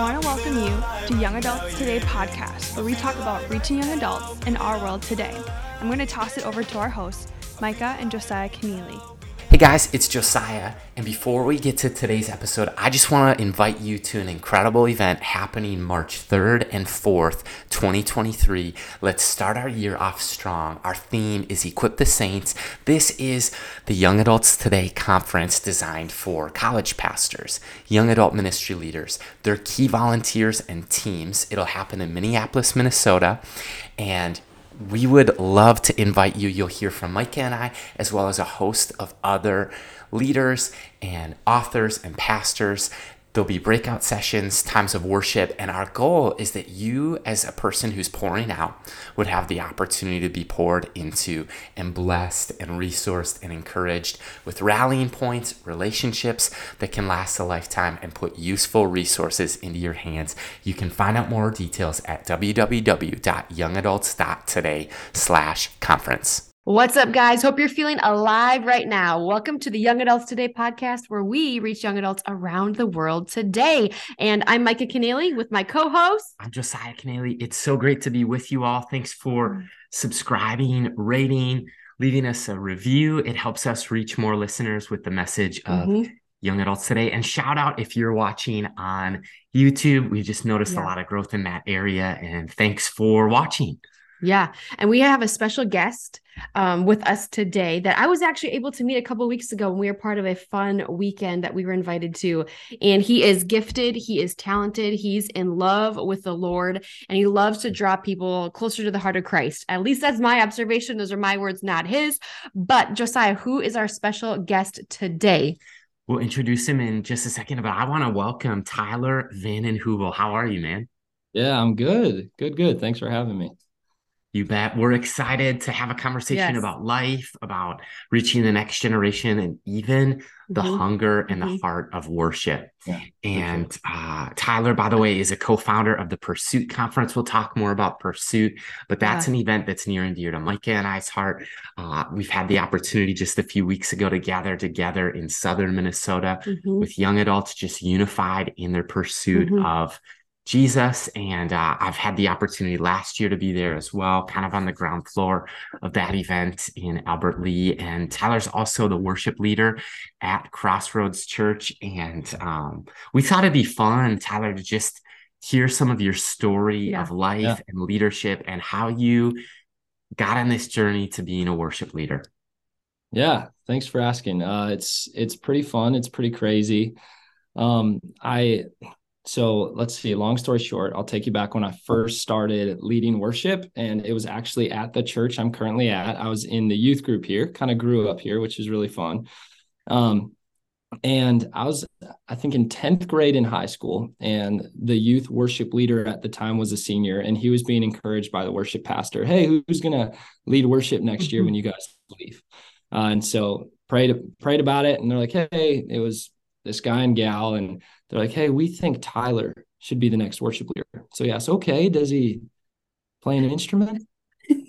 I want to welcome you to Young Adults Today podcast, where we talk about reaching young adults in our world today. I'm going to toss it over to our hosts, Micah and Josiah Keneally. Hey guys, it's Josiah, and before we get to today's episode, I just want to invite you to an incredible event happening March 3rd and 4th, 2023. Let's start our year off strong. Our theme is Equip the Saints. This is the Young Adults Today conference designed for college pastors, young adult ministry leaders, their key volunteers, and teams. It'll happen in Minneapolis, Minnesota, and we would love to invite you. You'll hear from Micah and I, as well as a host of other leaders and authors and pastors There'll be breakout sessions, times of worship, and our goal is that you, as a person who's pouring out, would have the opportunity to be poured into and blessed and resourced and encouraged with rallying points, relationships that can last a lifetime, and put useful resources into your hands. You can find out more details at www.youngadults.today/conference. What's up, guys? Hope you're feeling alive right now. Welcome to the Young Adults Today podcast, where we reach young adults around the world today. And I'm Micah Keneally with my co host. I'm Josiah Keneally. It's so great to be with you all. Thanks for subscribing, rating, leaving us a review. It helps us reach more listeners with the message of mm-hmm. young adults today. And shout out if you're watching on YouTube. We've just noticed yeah. a lot of growth in that area. And thanks for watching. Yeah. And we have a special guest um, with us today that I was actually able to meet a couple weeks ago when we were part of a fun weekend that we were invited to. And he is gifted, he is talented, he's in love with the Lord, and he loves to draw people closer to the heart of Christ. At least that's my observation. Those are my words, not his. But Josiah, who is our special guest today? We'll introduce him in just a second, but I want to welcome Tyler Vandenheuvel. How are you, man? Yeah, I'm good. Good, good. Thanks for having me. You bet. We're excited to have a conversation yes. about life, about reaching the next generation, and even the mm-hmm. hunger and mm-hmm. the heart of worship. Yeah, and sure. uh, Tyler, by the way, is a co founder of the Pursuit Conference. We'll talk more about Pursuit, but that's yeah. an event that's near and dear to Micah and I's heart. Uh, we've had the opportunity just a few weeks ago to gather together in southern Minnesota mm-hmm. with young adults just unified in their pursuit mm-hmm. of Jesus. And uh, I've had the opportunity last year to be there as well, kind of on the ground floor of that event in Albert Lea. And Tyler's also the worship leader at Crossroads Church. And um, we thought it'd be fun, Tyler, to just hear some of your story yeah. of life yeah. and leadership and how you got on this journey to being a worship leader. Yeah, thanks for asking. Uh, it's it's pretty fun. It's pretty crazy. Um, I so let's see, long story short, I'll take you back when I first started leading worship. And it was actually at the church I'm currently at. I was in the youth group here, kind of grew up here, which is really fun. Um, and I was, I think, in 10th grade in high school, and the youth worship leader at the time was a senior, and he was being encouraged by the worship pastor Hey, who's going to lead worship next year when you guys leave? Uh, and so prayed prayed about it, and they're like, Hey, it was this guy and gal, and they're like, hey, we think Tyler should be the next worship leader. So yes, okay. Does he play an instrument?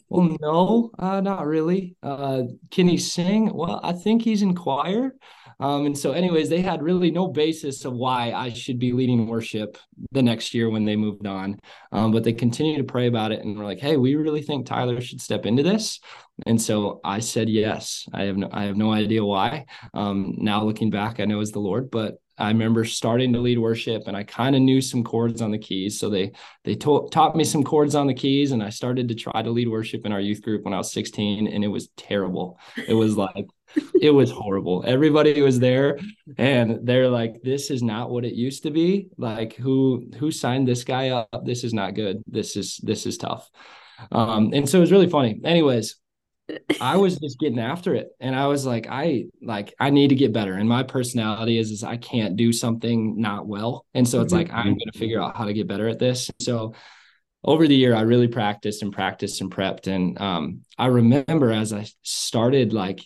well, no, uh, not really. Uh, can he sing? Well, I think he's in choir. Um, and so, anyways, they had really no basis of why I should be leading worship the next year when they moved on. Um, but they continued to pray about it and were like, "Hey, we really think Tyler should step into this." And so I said yes. I have no, I have no idea why. Um, now looking back, I know it's the Lord, but I remember starting to lead worship and I kind of knew some chords on the keys. So they they taught me some chords on the keys and I started to try to lead worship in our youth group when I was 16 and it was terrible. It was like it was horrible. Everybody was there and they're like this is not what it used to be. Like who who signed this guy up? This is not good. This is this is tough. Um and so it was really funny. Anyways, I was just getting after it. And I was like, I like I need to get better. And my personality is is I can't do something not well. And so it's mm-hmm. like I'm gonna figure out how to get better at this. So over the year, I really practiced and practiced and prepped. And um, I remember as I started like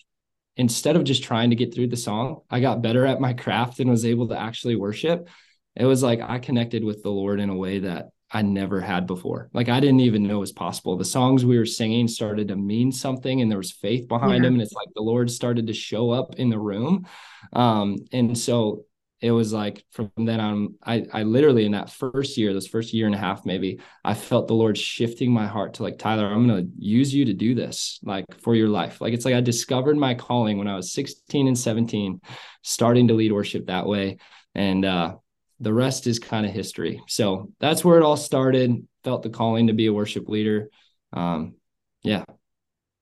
instead of just trying to get through the song, I got better at my craft and was able to actually worship. It was like I connected with the Lord in a way that I never had before. Like I didn't even know it was possible. The songs we were singing started to mean something and there was faith behind yeah. them. And it's like the Lord started to show up in the room. Um, and so it was like from then on, I, I literally in that first year, this first year and a half, maybe I felt the Lord shifting my heart to like, Tyler, I'm going to use you to do this like for your life. Like, it's like I discovered my calling when I was 16 and 17, starting to lead worship that way. And, uh, the rest is kind of history. So that's where it all started. Felt the calling to be a worship leader. Um, yeah.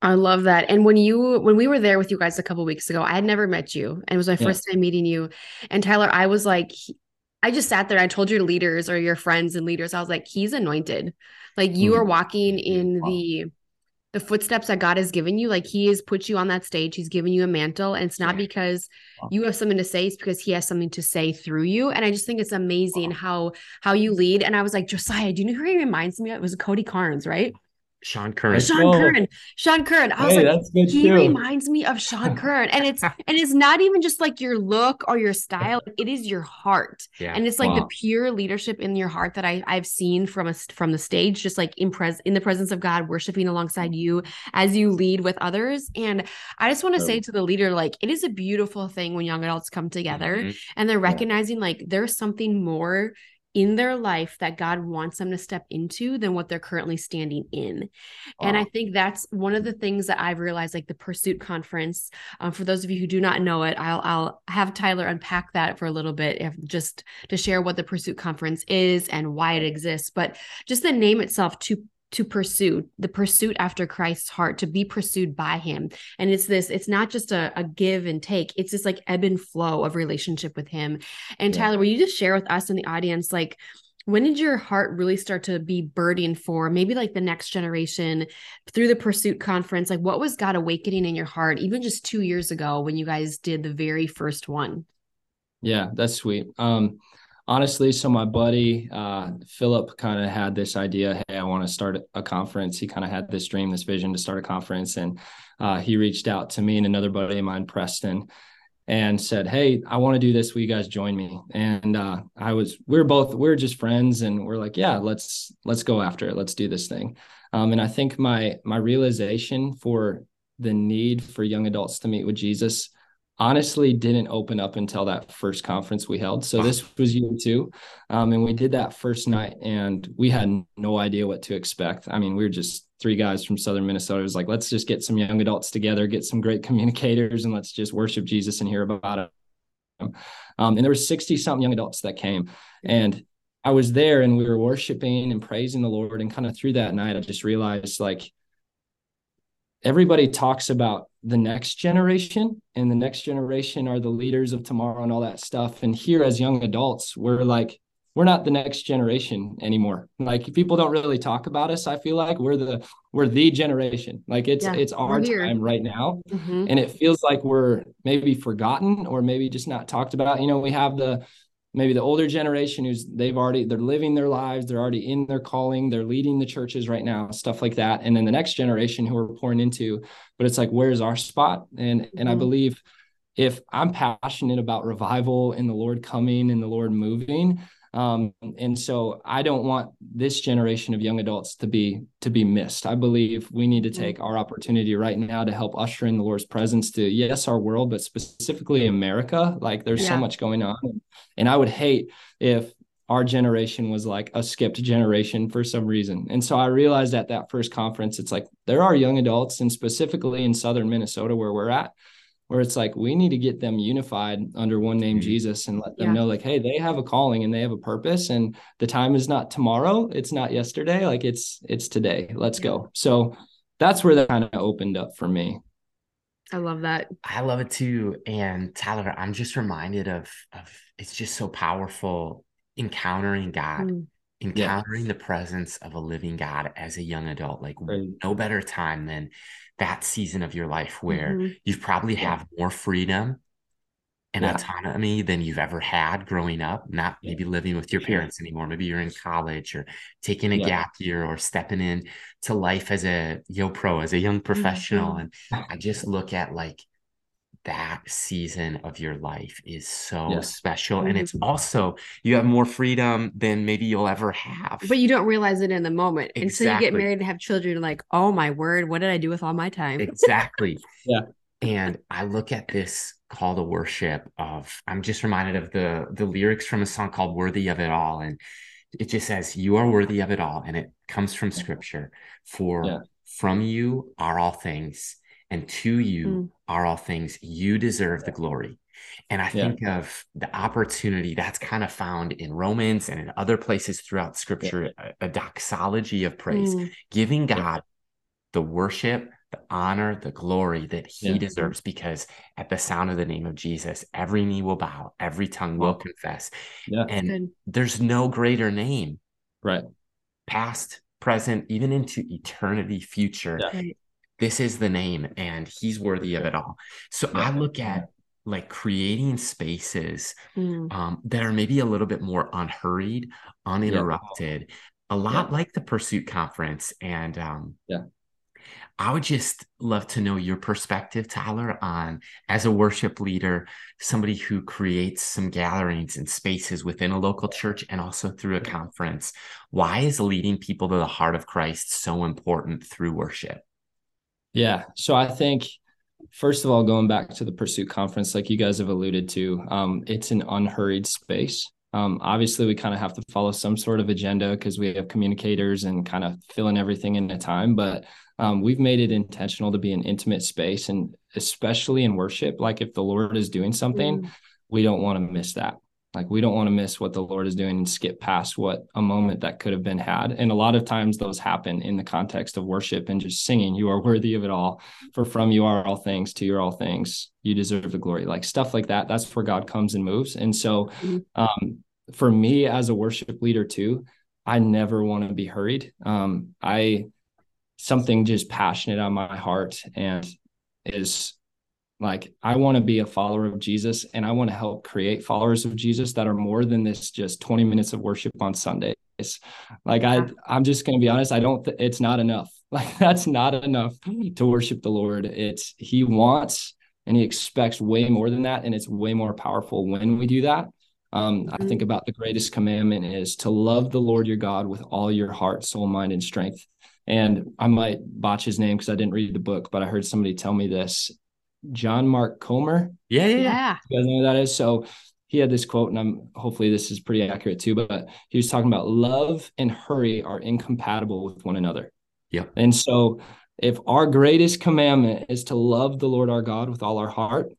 I love that. And when you when we were there with you guys a couple weeks ago, I had never met you, and it was my yeah. first time meeting you. And Tyler, I was like, I just sat there. I told your leaders or your friends and leaders, I was like, he's anointed. Like you mm-hmm. are walking in the the footsteps that God has given you. Like He has put you on that stage. He's given you a mantle, and it's not because you have something to say. It's because He has something to say through you. And I just think it's amazing how how you lead. And I was like, Josiah, do you know who he reminds me of? It was Cody Carnes, right? Sean Curran. Sean Whoa. Curran. Sean Curran. I was hey, like, he too. reminds me of Sean Curran. And it's and it's not even just like your look or your style. It is your heart. Yeah. And it's like wow. the pure leadership in your heart that I, I've seen from a from the stage, just like in pres in the presence of God, worshiping alongside you as you lead with others. And I just want to say to the leader, like it is a beautiful thing when young adults come together mm-hmm. and they're recognizing yeah. like there's something more in their life that God wants them to step into than what they're currently standing in. And I think that's one of the things that I've realized, like the Pursuit Conference. Um, for those of you who do not know it, I'll, I'll have Tyler unpack that for a little bit, if, just to share what the Pursuit Conference is and why it exists. But just the name itself, to to pursue the pursuit after Christ's heart, to be pursued by him. And it's this, it's not just a, a give and take, it's this like ebb and flow of relationship with him. And yeah. Tyler, will you just share with us in the audience, like, when did your heart really start to be burdened for maybe like the next generation through the pursuit conference like what was god awakening in your heart even just two years ago when you guys did the very first one yeah that's sweet um honestly, so my buddy uh, Philip kind of had this idea. Hey, I want to start a conference. He kind of had this dream, this vision to start a conference, and uh, he reached out to me and another buddy of mine, Preston, and said, "Hey, I want to do this. Will you guys join me?" And uh, I was, we are both, we are just friends, and we're like, "Yeah, let's let's go after it. Let's do this thing." Um, and I think my my realization for the need for young adults to meet with Jesus honestly didn't open up until that first conference we held. So this was year two. Um, and we did that first night and we had no idea what to expect. I mean, we were just three guys from Southern Minnesota. It was like, let's just get some young adults together, get some great communicators, and let's just worship Jesus and hear about him. Um, and there were 60 something young adults that came. And I was there and we were worshiping and praising the Lord. And kind of through that night, I just realized like everybody talks about the next generation and the next generation are the leaders of tomorrow and all that stuff. And here as young adults we're like we're not the next generation anymore. Like people don't really talk about us i feel like. We're the we're the generation. Like it's yeah, it's our time right now. Mm-hmm. and it feels like we're maybe forgotten or maybe just not talked about. You know we have the maybe the older generation who's they've already they're living their lives they're already in their calling they're leading the churches right now stuff like that and then the next generation who we're pouring into but it's like where's our spot and and mm-hmm. i believe if i'm passionate about revival and the lord coming and the lord moving um, and so I don't want this generation of young adults to be to be missed. I believe we need to mm-hmm. take our opportunity right now to help usher in the Lord's presence to yes, our world, but specifically America. Like there's yeah. so much going on, and I would hate if our generation was like a skipped generation for some reason. And so I realized at that first conference, it's like there are young adults, and specifically in southern Minnesota where we're at, where it's like we need to get them unified under one name mm-hmm. Jesus and let them yeah. know like hey they have a calling and they have a purpose and the time is not tomorrow it's not yesterday like it's it's today let's yeah. go so that's where that kind of opened up for me I love that. I love it too. And Tyler, I'm just reminded of of it's just so powerful encountering God, mm. Encountering yeah. the presence of a living God as a young adult. Like right. no better time than that season of your life where mm-hmm. you probably yeah. have more freedom and yeah. autonomy than you've ever had growing up, not maybe living with your parents anymore. Maybe you're in college or taking a gap year or stepping in to life as a yo pro, as a young professional. Mm-hmm. And I just look at like that season of your life is so yes. special. Mm-hmm. And it's mm-hmm. also, you have more freedom than maybe you'll ever have. But you don't realize it in the moment. Exactly. Until you get married and have children, like, oh my word, what did I do with all my time? Exactly. yeah. And I look at this call to worship of i'm just reminded of the the lyrics from a song called worthy of it all and it just says you are worthy of it all and it comes from scripture for yeah. from you are all things and to you mm. Are all things you deserve the glory and i think yeah. of the opportunity that's kind of found in romans and in other places throughout scripture yeah. a, a, doxology of praise mm. giving god the worship the honor, the glory that he yeah. deserves because at the sound of the name of Jesus, every knee will bow, every tongue will confess. Yeah. And there's no greater name. Right. Past, present, even into eternity future. Yeah. This is the name and he's worthy of it all. So yeah. I look at like creating spaces mm. um, that are maybe a little bit more unhurried, uninterrupted, a lot like the Pursuit Conference. And um, yeah I would just love to know your perspective, Tyler, on as a worship leader, somebody who creates some gatherings and spaces within a local church and also through a conference. Why is leading people to the heart of Christ so important through worship? Yeah. So I think, first of all, going back to the Pursuit Conference, like you guys have alluded to, um, it's an unhurried space. Um, obviously, we kind of have to follow some sort of agenda because we have communicators and kind of filling everything in a time. But um, we've made it intentional to be an intimate space, and especially in worship. Like if the Lord is doing something, mm. we don't want to miss that. Like we don't want to miss what the Lord is doing and skip past what a moment that could have been had. And a lot of times those happen in the context of worship and just singing, You are worthy of it all. For from you are all things, to you are all things. You deserve the glory. Like stuff like that. That's where God comes and moves. And so mm-hmm. um, for me as a worship leader too, I never want to be hurried. Um, I something just passionate on my heart and is like I want to be a follower of Jesus and I want to help create followers of Jesus that are more than this just 20 minutes of worship on Sundays. Like I I'm just going to be honest, I don't th- it's not enough. Like that's not enough to worship the Lord. It's he wants and he expects way more than that and it's way more powerful when we do that. Um, I think mm-hmm. about the greatest commandment is to love the Lord your God with all your heart, soul, mind, and strength. And I might botch his name because I didn't read the book, but I heard somebody tell me this. John Mark Comer. Yeah, yeah, yeah. You guys know who that is? So he had this quote, and I'm hopefully this is pretty accurate too. But he was talking about love and hurry are incompatible with one another. Yeah. And so if our greatest commandment is to love the Lord our God with all our heart,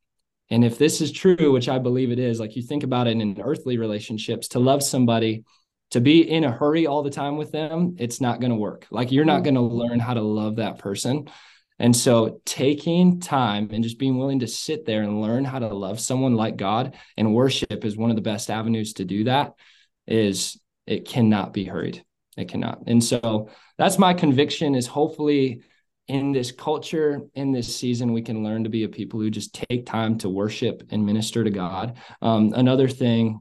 and if this is true, which I believe it is, like you think about it in earthly relationships, to love somebody, to be in a hurry all the time with them, it's not going to work. Like you're not mm. going to learn how to love that person. And so taking time and just being willing to sit there and learn how to love someone like God and worship is one of the best avenues to do that is it cannot be hurried. It cannot. And so that's my conviction is hopefully in this culture, in this season, we can learn to be a people who just take time to worship and minister to God. Um, another thing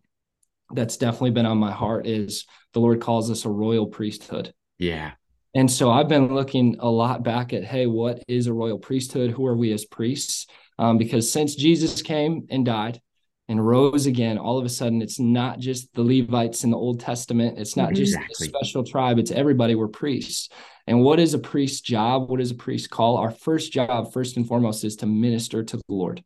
that's definitely been on my heart is the Lord calls us a royal priesthood. Yeah. And so I've been looking a lot back at, hey, what is a royal priesthood? Who are we as priests? Um, because since Jesus came and died and rose again, all of a sudden it's not just the Levites in the Old Testament. It's not exactly. just a special tribe. It's everybody. We're priests. And what is a priest's job? What is a priest's call? Our first job, first and foremost, is to minister to the Lord.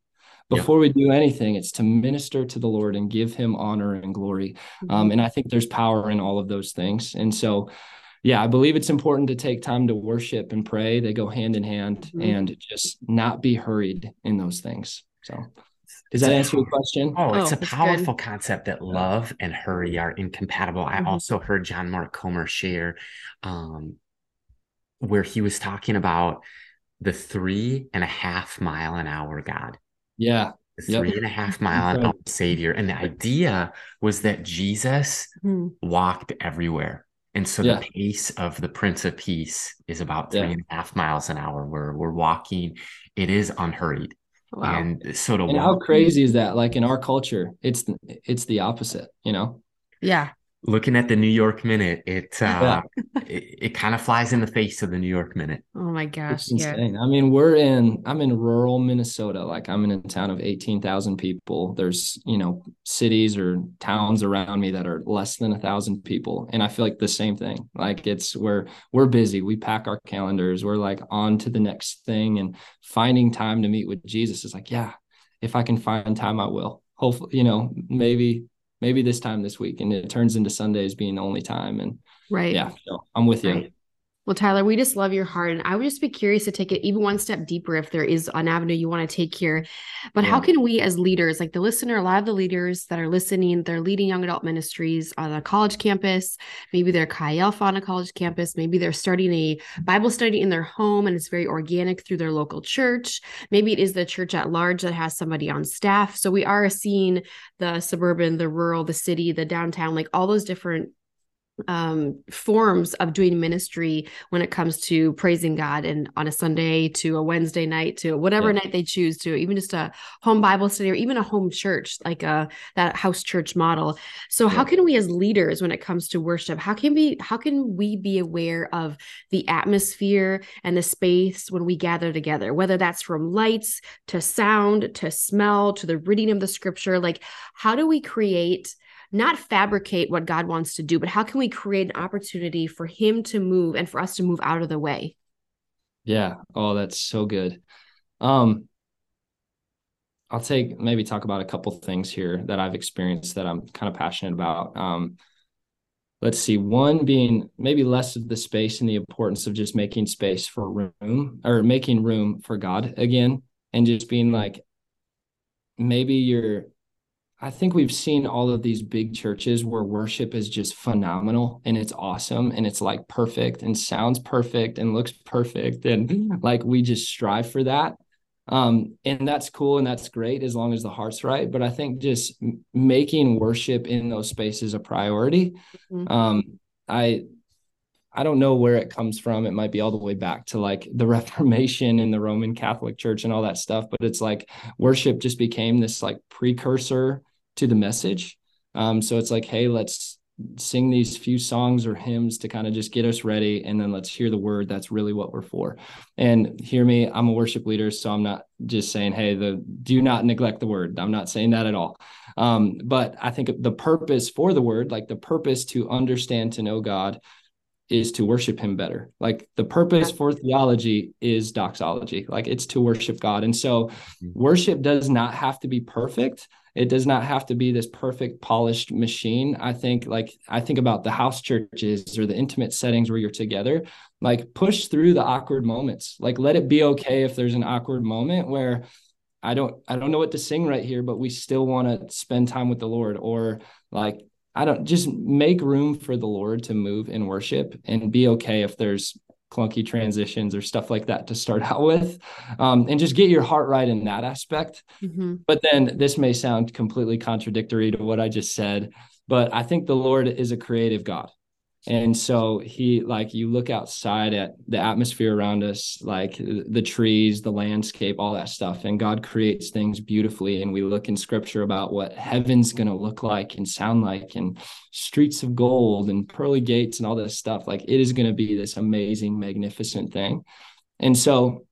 Before we do anything, it's to minister to the Lord and give him honor and glory. Mm-hmm. Um, and I think there's power in all of those things. And so, yeah, I believe it's important to take time to worship and pray. They go hand in hand mm-hmm. and just not be hurried in those things. So, does that answer your question? Oh, it's oh, a powerful good. concept that love and hurry are incompatible. I mm-hmm. also heard John Mark Comer share um, where he was talking about the three and a half mile an hour God. Yeah. The yep. three and a half mile an hour Savior. And the idea was that Jesus mm. walked everywhere. And so yeah. the pace of the Prince of Peace is about three yeah. and a half miles an hour where we're walking. It is unhurried. Wow. And so to and walk, how crazy is that? Like in our culture, it's it's the opposite, you know? Yeah looking at the New York Minute, it uh, it, it kind of flies in the face of the New York Minute. Oh my gosh! Yeah. I mean, we're in I'm in rural Minnesota. Like I'm in a town of eighteen thousand people. There's you know cities or towns around me that are less than a thousand people, and I feel like the same thing. Like it's where we're busy. We pack our calendars. We're like on to the next thing, and finding time to meet with Jesus is like, yeah, if I can find time, I will. Hopefully, you know, maybe maybe this time this week, and it turns into Sundays being the only time. And right, yeah, so I'm with you. Right. Well, Tyler, we just love your heart. And I would just be curious to take it even one step deeper if there is an avenue you want to take here. But yeah. how can we, as leaders, like the listener, a lot of the leaders that are listening, they're leading young adult ministries on a college campus. Maybe they're Chi Alpha on a college campus. Maybe they're starting a Bible study in their home and it's very organic through their local church. Maybe it is the church at large that has somebody on staff. So we are seeing the suburban, the rural, the city, the downtown, like all those different um forms of doing ministry when it comes to praising God and on a Sunday to a Wednesday night to whatever yeah. night they choose to even just a home Bible study or even a home church like a that house church model. So yeah. how can we as leaders when it comes to worship how can we how can we be aware of the atmosphere and the space when we gather together whether that's from lights to sound to smell to the reading of the scripture like how do we create not fabricate what God wants to do, but how can we create an opportunity for Him to move and for us to move out of the way? Yeah. Oh, that's so good. Um, I'll take maybe talk about a couple things here that I've experienced that I'm kind of passionate about. Um, let's see, one being maybe less of the space and the importance of just making space for room or making room for God again, and just being like, maybe you're I think we've seen all of these big churches where worship is just phenomenal and it's awesome and it's like perfect and sounds perfect and looks perfect and like we just strive for that. Um, and that's cool and that's great as long as the heart's right. But I think just making worship in those spaces a priority. Mm-hmm. Um, I I don't know where it comes from. It might be all the way back to like the Reformation and the Roman Catholic Church and all that stuff. But it's like worship just became this like precursor to the message. Um, so it's like, hey, let's sing these few songs or hymns to kind of just get us ready and then let's hear the word that's really what we're for and hear me i'm a worship leader so i'm not just saying hey the do not neglect the word i'm not saying that at all um, but i think the purpose for the word like the purpose to understand to know god is to worship him better. Like the purpose for theology is doxology. Like it's to worship God. And so mm-hmm. worship does not have to be perfect. It does not have to be this perfect polished machine. I think like I think about the house churches or the intimate settings where you're together, like push through the awkward moments. Like let it be okay if there's an awkward moment where I don't I don't know what to sing right here, but we still want to spend time with the Lord or like I don't just make room for the Lord to move in worship and be okay if there's clunky transitions or stuff like that to start out with. Um, and just get your heart right in that aspect. Mm-hmm. but then this may sound completely contradictory to what i just said but i think the lord is a creative god and so he like you look outside at the atmosphere around us like the trees the landscape all that stuff and god creates things beautifully. And we look in scripture about what heaven's going to look like and sound like and streets of gold and pearly gates and all this stuff. Like it is going to be this amazing magnificent thing. And so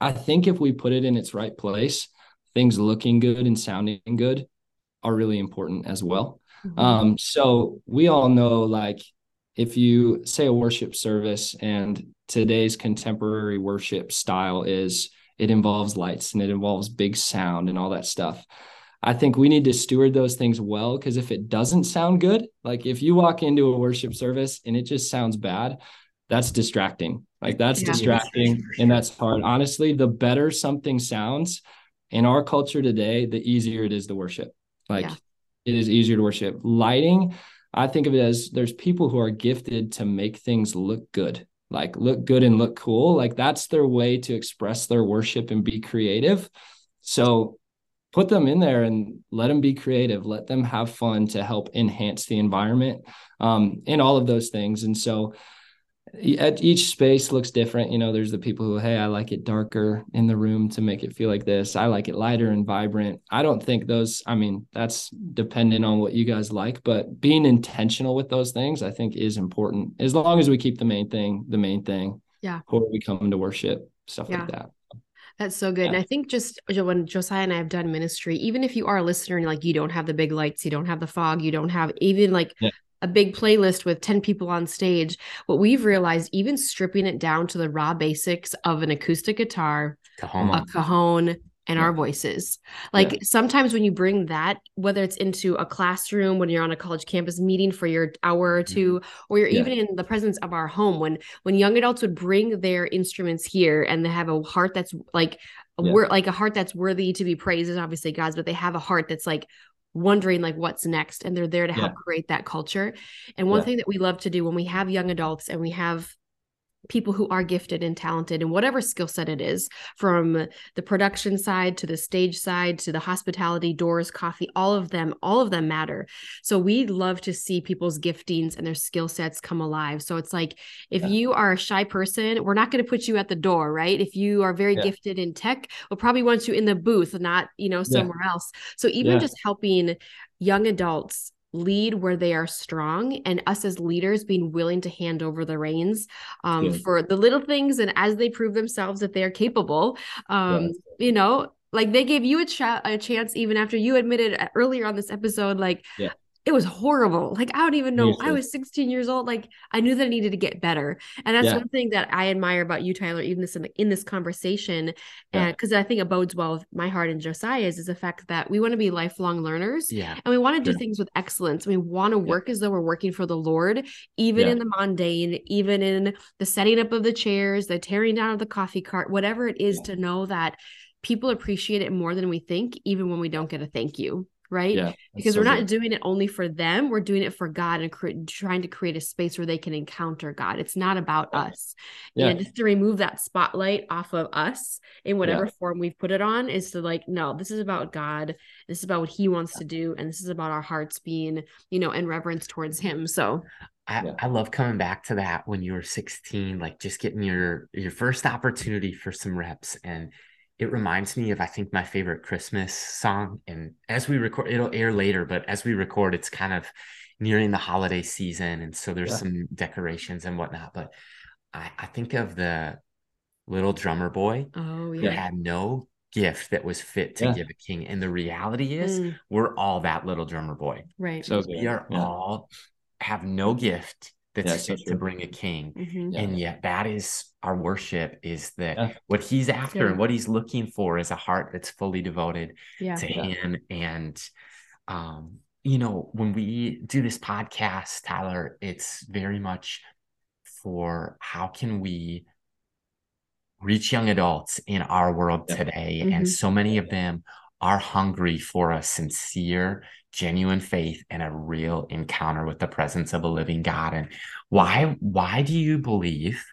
i think if we put it in its right place things looking good and sounding good are really important as well. Mm-hmm. um so we all know like if you say a worship service and today's contemporary worship style is it involves lights and it involves big sound and all that stuff. I think we need to steward those things well because if it doesn't sound good, like if you walk into a worship service and it just sounds bad, that's distracting. Like that's yeah, distracting and that's hard. Honestly, the better something sounds in our culture today, the easier it is to worship. Like yeah. it is easier to worship. Lighting, I think of it as there's people who are gifted to make things look good, like look good and look cool. Like that's their way to express their worship and be creative. So put them in there and let them be creative, let them have fun to help enhance the environment um, and all of those things. And so each space looks different you know there's the people who hey i like it darker in the room to make it feel like this i like it lighter and vibrant i don't think those i mean that's dependent on what you guys like but being intentional with those things i think is important as long as we keep the main thing the main thing yeah who we come to worship stuff yeah. like that that's so good. Yeah. And I think just when Josiah and I have done ministry, even if you are a listener and like you don't have the big lights, you don't have the fog, you don't have even like yeah a big playlist with 10 people on stage. What we've realized, even stripping it down to the raw basics of an acoustic guitar, a cajon, and Yeah. our voices. Like Yeah. sometimes when you bring that, whether it's into a classroom, when you're on a college campus meeting for your hour or mm-hmm. two, or you're Yeah. even in the presence of our home, when when young adults would bring their instruments here and they have a heart that's like Yeah. wor- like a heart that's worthy to be praised is obviously God's, but they have a heart that's like wondering like what's next and they're there to help Yeah. create that culture. And one Yeah. thing that we love to do when we have young adults and we have people who are gifted and talented and whatever skill set it is from the production side to the stage side to the hospitality doors coffee all of them all of them matter so we love to see people's giftings and their skill sets come alive so it's like if Yeah. you are a shy person we're not going to put you at the door right if you are very Yeah. gifted in tech we'll probably want you in the booth not you know somewhere else so even Yeah. just helping young adults lead where they are strong and us as leaders being willing to hand over the reins um, Good. for the little things and as they prove themselves that they are capable um, you know like they gave you a, ch- a chance even after you admitted uh, earlier on this episode like Yeah. It was horrible like i don't even know i was 16 years old like i knew that i needed to get better and that's Yeah. one thing that i admire about you tyler even this in, in this conversation and Yeah. because i think it bodes well with my heart and josiah's is the fact that we want to be lifelong learners Yeah. and we want to do Sure. things with excellence. We want to work as though we're working for the Lord, even Yeah. in the mundane, even in the setting up of the chairs, the tearing down of the coffee cart, whatever it is to know that people appreciate it more than we think, even when we don't get a thank you. Right. Yeah. Because so we're not good. doing it only for them. We're doing it for God and cre- trying to create a space where they can encounter God. It's not about Yeah. us. Yeah. And just to remove that spotlight off of us in whatever form we've put it on is to like, no, this is about God. This is about what he wants to do. And this is about our hearts being, you know, in reverence towards him. So I, Yeah. I love coming back to that when you were 16, like just getting your your first opportunity for some reps. And it reminds me of I think my favorite Christmas song. And as we record, it'll air later, but as we record, it's kind of nearing the holiday season. And so there's Yeah. some decorations and whatnot. But I, I think of the little drummer boy oh who yeah. had no gift that was fit to Yeah. give a king. And the reality is Mm, we're all that little drummer boy. right. So We are Yeah. all have no gift that's Yeah, so to bring a king. Mhm. Yeah. And yet that is our worship is that Yeah. what he's after Good. and what he's looking for is a heart that's fully devoted Yeah. to Yeah. him. And um, you know, when we do this podcast, Tyler, it's very much for how can we reach young adults in our world Yeah. today Mhm. and so many of them are hungry for a sincere genuine faith and a real encounter with the presence of a living god. And why why do you believe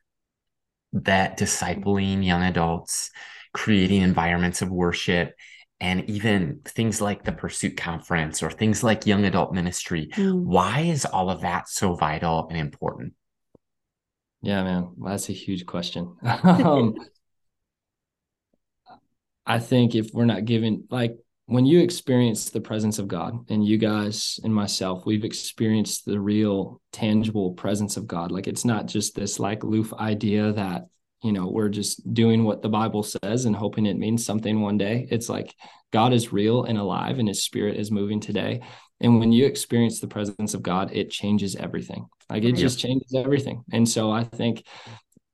that discipling young adults creating environments of worship and even things like the pursuit conference or things like young adult ministry Mm, why is all of that so vital and important? Yeah, man, that's a huge question. um, I think if we're not given, like, when you experience the presence of God, and you guys and myself, we've experienced the real, tangible presence of God. Like, it's not just this like loof idea that you know we're just doing what the Bible says and hoping it means something one day. It's like God is real and alive, and His Spirit is moving today. And when you experience the presence of God, it changes everything. Like it Right. just changes everything. And so I think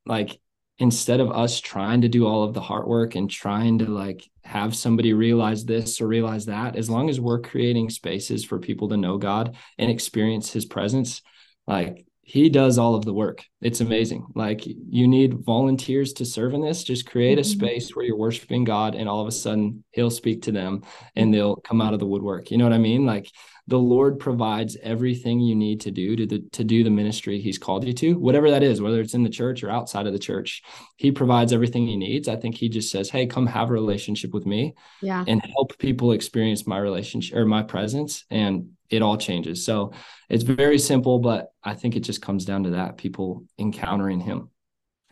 like instead of us trying to do all of the hard work and trying to like have somebody realize this or realize that, as long as we're creating spaces for people to know God and experience his presence, like he does all of the work. It's amazing. Like you need volunteers to serve in this. Just create a Mhm. space where you're worshiping God and all of a sudden he'll speak to them and they'll come out of the woodwork. You know what I mean? Like the Lord provides everything you need to do to the, to do the ministry he's called you to, whatever that is, whether it's in the church or outside of the church. He provides everything he needs. I think he just says, "Hey, come have a relationship with me Yeah. and help people experience my relationship or my presence and it all changes." So, it's very simple, but I think it just comes down to that, people encountering him.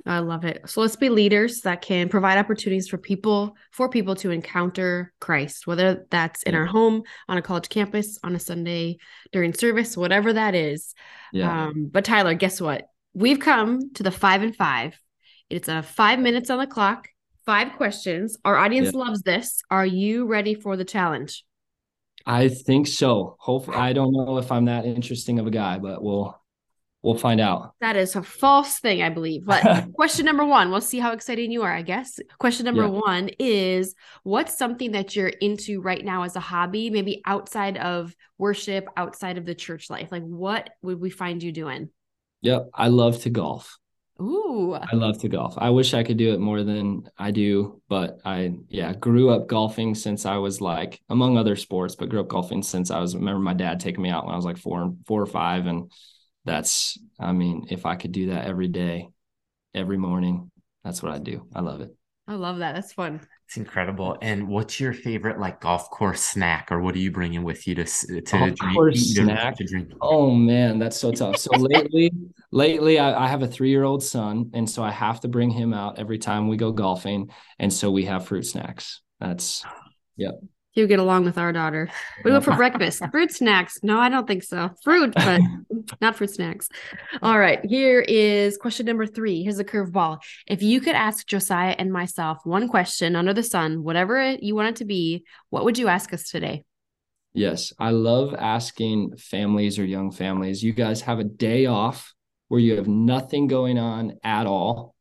I love it. So let's be leaders that can provide opportunities for people for people to encounter Christ, whether that's in Yeah. our home, on a college campus, on a Sunday during service, whatever that is. Yeah. Um, but Tyler, guess what? We've come to the five and five. It's a five minutes on the clock, five questions. Our audience loves this. Are you ready for the challenge? I think so. Hopefully, I don't know if I'm that interesting of a guy, but we'll we'll find out. That is a false thing, I believe. But question number one, we'll see how exciting you are, I guess. Question number Yeah. one is what's something that you're into right now as a hobby, maybe outside of worship, outside of the church life? Like, what would we find you doing? Yep, I love to golf. Ooh, I love to golf. I wish I could do it more than I do, but I yeah, grew up golfing since I was like among other sports, but grew up golfing since I was remember my dad taking me out when I was like 4 4 or 5 and that's I mean, if I could do that every day, every morning, that's what I do. I love it. I love that. That's fun. It's incredible. And what's your favorite like golf course snack, or what are you bringing with you to to Golf drink, course eat snack? to drink? Oh man, that's so tough. So lately, lately I, I have a three-year-old son, and so I have to bring him out every time we go golfing. And so we have fruit snacks. That's You get along with our daughter. We want for breakfast? Fruit snacks. No, I don't think so. Fruit, but not fruit snacks. All right. Here is question number three. Here's a curveball. If you could ask Josiah and myself one question under the sun, whatever you want it to be, what would you ask us today? Yes, I love asking families or young families, you guys have a day off where you have nothing going on at all.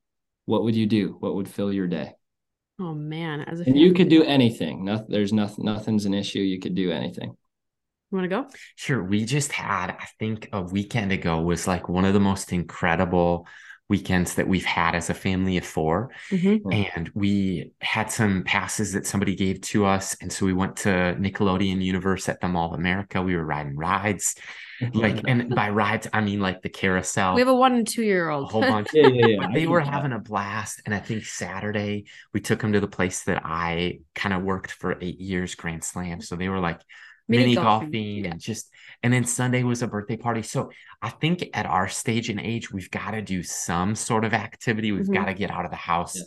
What would you do? What would fill your day? Oh man, as a And you could do anything. Nothing there's nothing nothing's an issue. You could do anything. You want to go? Sure. We just had, I think a weekend ago was like one of the most incredible weekends that we've had as a family of four. Mhm. And we had some passes that somebody gave to us. And so we went to Nickelodeon Universe at the Mall of America. We were riding rides. Like, and by rides, I mean like the carousel. We have a one and two year a old. whole bunch. yeah, yeah, yeah. They were having a blast and i think saturday we took them to the place that i kind of worked for eight years grand slam so they were like Mini mini, golfing, golfing, yeah. and just and then sunday was a birthday party so i think at our stage and age we've got to do some sort of activity we've Mhm. got to get out of the house Yeah.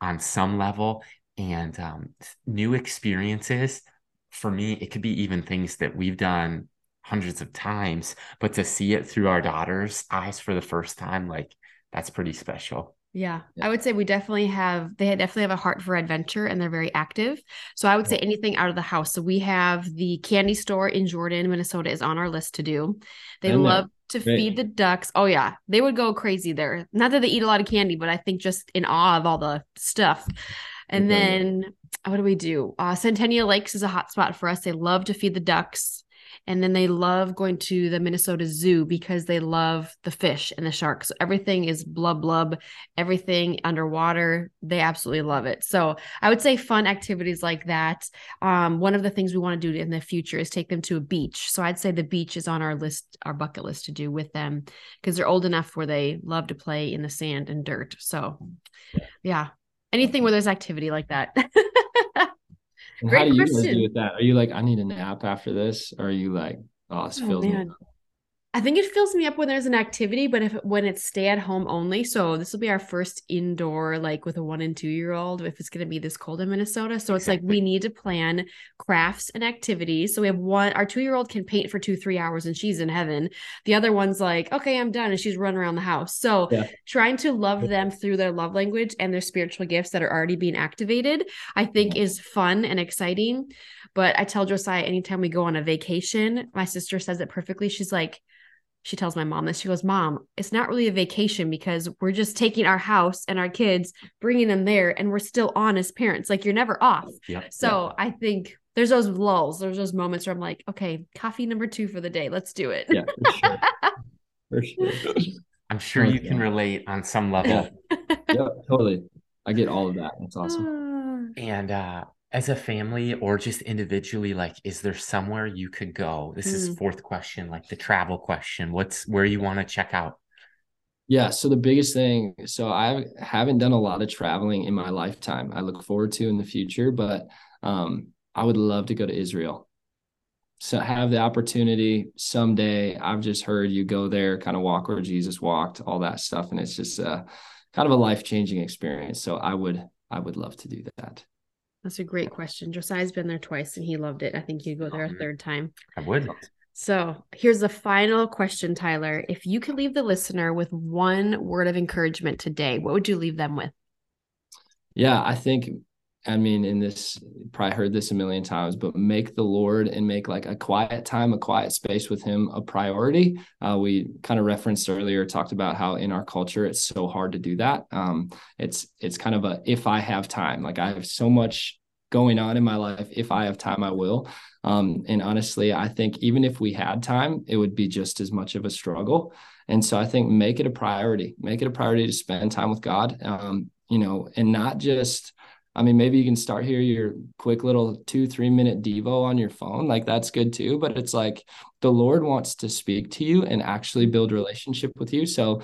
on some level and um, new experiences for me it could be even things that we've done hundreds of times but to see it through our daughter's eyes for the first time like that's pretty special Yeah, Yeah. I would say we definitely have they definitely have a heart for adventure and they're very active. So I would say anything out of the house. So we have the candy store in Jordan, Minnesota is on our list to do. They there. love to Great. feed the ducks. Oh yeah, they would go crazy there. Not that they eat a lot of candy, but I think just in awe of all the stuff. And then what do we do? Uh, Centennial Lakes is a hot spot for us. They love to feed the ducks. And then they love going to the Minnesota Zoo because they love the fish and the sharks. So everything is blub blub, everything underwater. They absolutely love it. So I would say fun activities like that. Um, one of the things we want to do in the future is take them to a beach. So I'd say the beach is on our list, our bucket list to do with them because they're old enough where they love to play in the sand and dirt. So yeah, anything where there's activity like that. And Great how do you guys question. do with that? Are you like, I need a nap after this? Or are you like, oh, this Oh, fills me man. up? I think it fills me up when there's an activity, but if when it's stay at home only. So this will be our first indoor, like with a one and two year old, if it's going to be this cold in Minnesota. So it's like we need to plan crafts and activities. So we have one, our two year old can paint for two, three hours and she's in heaven. The other one's like, okay, I'm done. And she's running around the house. So Yeah. trying to love them through their love language and their spiritual gifts that are already being activated, I think is fun and exciting. But I tell Josiah anytime we go on a vacation, my sister says it perfectly. She's like, she tells my mom this. She goes, Mom, it's not really a vacation because we're just taking our house and our kids, bringing them there, and we're still on as parents. Like you're never off. yep So I think there's those lulls, there's those moments where I'm like, okay, coffee number two for the day. Let's do it. Yeah, for sure. for sure. i'm sure you can relate on some level Yeah. Yep, totally. I get all of that. That's awesome. Ah. And uh, as a family or just individually, like, is there somewhere you could go? This is Mm. fourth question, like the travel question. What's where you want to check out? Yeah. So the biggest thing, so I haven't done a lot of traveling in my lifetime. I look forward to in the future, but um, I would love to go to Israel. So have the opportunity someday. I've just heard you go there, kind of walk where Jesus walked, all that stuff, and it's just uh, kind of a life changing experience. So I would, I would love to do that. That's a great question. Josiah's been there twice and he loved it. I think you'd go there a Mhm. third time. I would. So here's the final question, Tyler. If you could leave the listener with one word of encouragement today, what would you leave them with? Yeah, I think I mean, in this, probably heard this a million times, but make the Lord and make like a quiet time, a quiet space with Him a priority. Uh, we kind of referenced earlier, talked about how in our culture it's so hard to do that. Um, it's it's kind of a if I have time, like I have so much going on in my life. If I have time, I will. Um, and honestly, I think even if we had time, it would be just as much of a struggle. And so I think make it a priority. Make it a priority to spend time with God. Um, you know, and not just I mean, maybe you can start here your quick little two, three minute Devo on your phone. Like that's good too. But it's like the Lord wants to speak to you and actually build relationship with you. So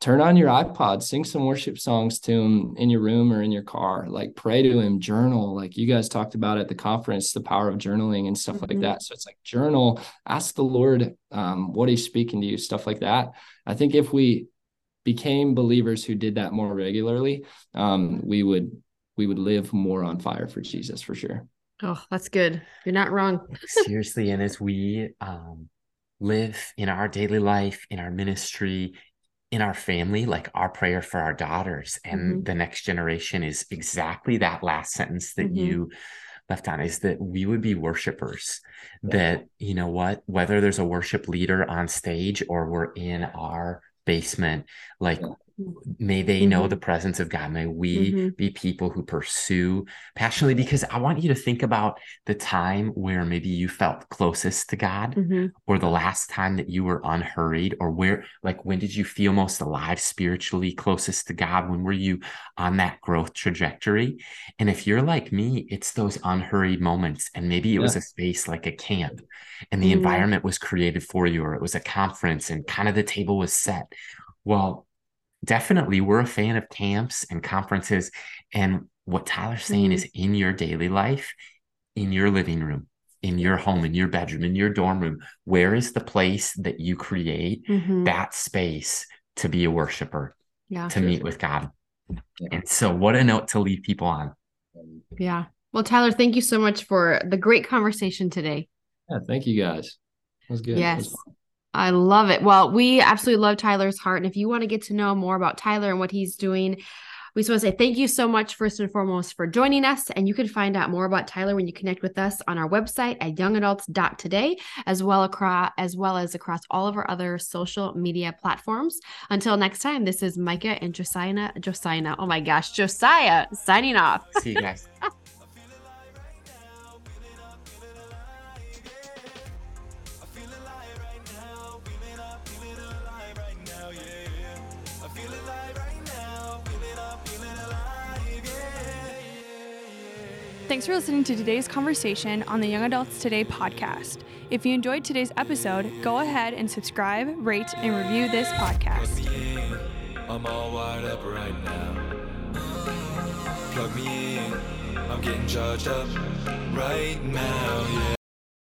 turn on your iPod, sing some worship songs to him in your room or in your car, like pray to him, journal. Like you guys talked about at the conference, the power of journaling and stuff mm-hmm. like that. So it's like journal, ask the Lord um, what he's speaking to you, stuff like that. I think if we became believers who did that more regularly, um, we would we would live more on fire for Jesus for sure. Oh, that's good. You're not wrong. Seriously, and as we um, live in our daily life, in our ministry, in our family, like our prayer for our daughters and mm-hmm. the next generation is exactly that last sentence that mm-hmm. you left on is that we would be worshipers. Yeah. That, you know what, whether there's a worship leader on stage or we're in our basement, like yeah. May they mm-hmm. know the presence of God. May we mm-hmm. be people who pursue passionately because I want you to think about the time where maybe you felt closest to God mm-hmm. or the last time that you were unhurried or where, like, when did you feel most alive spiritually, closest to God? When were you on that growth trajectory? And if you're like me, it's those unhurried moments. And maybe it yeah. was a space like a camp and the mm-hmm. environment was created for you, or it was a conference and kind of the table was set. Well, definitely we're a fan of camps and conferences. And what Tyler's saying mm is in your daily life, in your living room, in your home, in your bedroom, in your dorm room, where is the place that you create mm-hmm. that space to be a worshiper, yeah, to meet with God? Yeah. And so, what a note to leave people on. Yeah. Well, Tyler, thank you so much for the great conversation today. Yeah. Thank you guys. That was good. Yes. Was I love it. Well, we absolutely love Tyler's heart. And if you want to get to know more about Tyler and what he's doing, we just want to say thank you so much, first and foremost, for joining us. And you can find out more about Tyler when you connect with us on our website at youngadults.today, as well across as well as across all of our other social media platforms. Until next time, this is Micah and Josiah. Josiah. Oh my gosh, Josiah signing off. See you guys. Thanks for listening to today's conversation on the Young Adults Today podcast. If you enjoyed today's episode, go ahead and subscribe, rate, and review this podcast. I'm all wired up right now. Plug me in, I'm getting charged up right now, yeah.